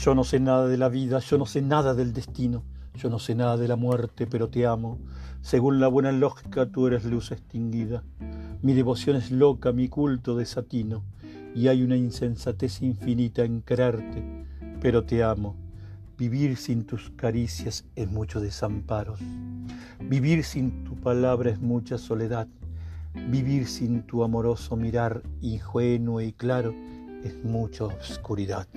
Yo no sé nada de la vida, yo no sé nada del destino, yo no sé nada de la muerte, pero te amo. Según la buena lógica, tú eres luz extinguida. Mi devoción es loca, mi culto desatino, y hay una insensatez infinita en quererte, pero te amo. Vivir sin tus caricias es mucho desamparo. Vivir sin tu palabra es mucha soledad. Vivir sin tu amoroso mirar ingenuo y claro es mucha oscuridad.